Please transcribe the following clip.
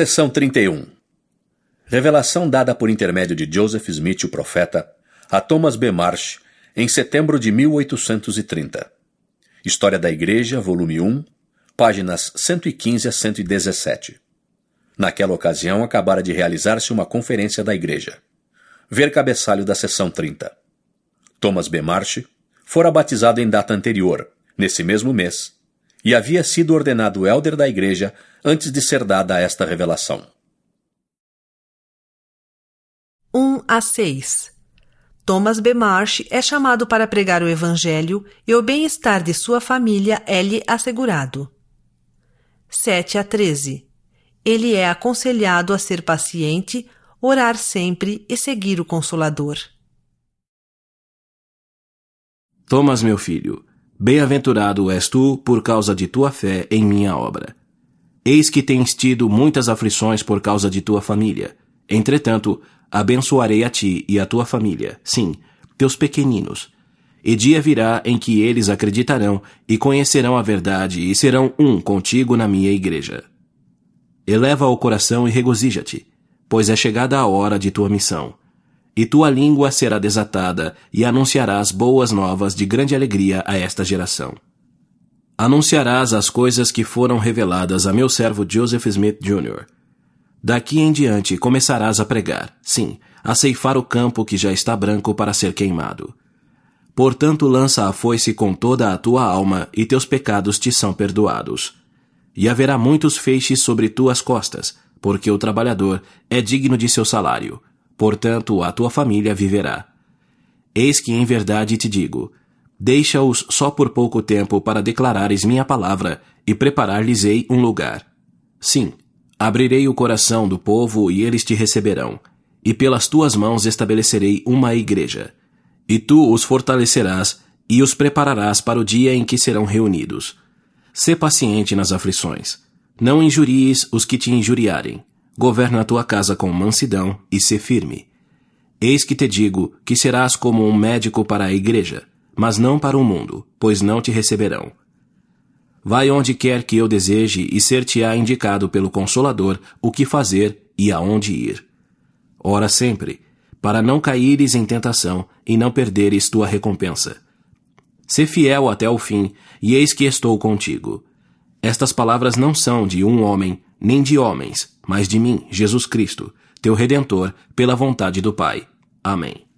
Seção 31 Revelação dada por intermédio de Joseph Smith, o profeta, a Thomas B. Marsh, em setembro de 1830. História da Igreja, volume 1, páginas 115 a 117. Naquela ocasião, acabara de realizar-se uma conferência da Igreja. Ver cabeçalho da seção 30. Thomas B. Marsh fora batizado em data anterior, nesse mesmo mês, e havia sido ordenado elder da Igreja antes de ser dada esta revelação. 1 a 6 Thomas B. Marsh é chamado para pregar o Evangelho e o bem-estar de sua família é-lhe assegurado. 7 a 13 Ele é aconselhado a ser paciente, orar sempre e seguir o Consolador. Thomas, meu filho, bem-aventurado és tu por causa de tua fé em minha obra. Eis que tens tido muitas aflições por causa de tua família. Entretanto, abençoarei a ti e a tua família, sim, teus pequeninos. E dia virá em que eles acreditarão e conhecerão a verdade e serão um contigo na minha igreja. Eleva o coração e regozija-te, pois é chegada a hora de tua missão. E tua língua será desatada e anunciarás boas novas de grande alegria a esta geração. Anunciarás as coisas que foram reveladas a meu servo Joseph Smith Jr., Daqui em diante começarás a pregar, sim, a ceifar o campo que já está branco para ser queimado. Portanto, lança a foice com toda a tua alma, e teus pecados te são perdoados. E haverá muitos feixes sobre tuas costas, porque o trabalhador é digno de seu salário. Portanto, a tua família viverá. Eis que em verdade te digo: deixa-os só por pouco tempo para declarares minha palavra e preparar-lhes-ei um lugar. Sim, Abrirei o coração do povo e eles te receberão, e pelas tuas mãos estabelecerei uma igreja. E tu os fortalecerás e os prepararás para o dia em que serão reunidos. Sê paciente nas aflições. Não injuries os que te injuriarem. Governa a tua casa com mansidão e sê firme. Eis que te digo que serás como um médico para a igreja, mas não para o mundo, pois não te receberão. Vai onde quer que eu deseje e ser-te-á indicado pelo Consolador o que fazer e aonde ir. Ora sempre, para não caíres em tentação e não perderes tua recompensa. Sê fiel até o fim, e eis que estou contigo. Estas palavras não são de um homem, nem de homens, mas de mim, Jesus Cristo, teu Redentor, pela vontade do Pai. Amém.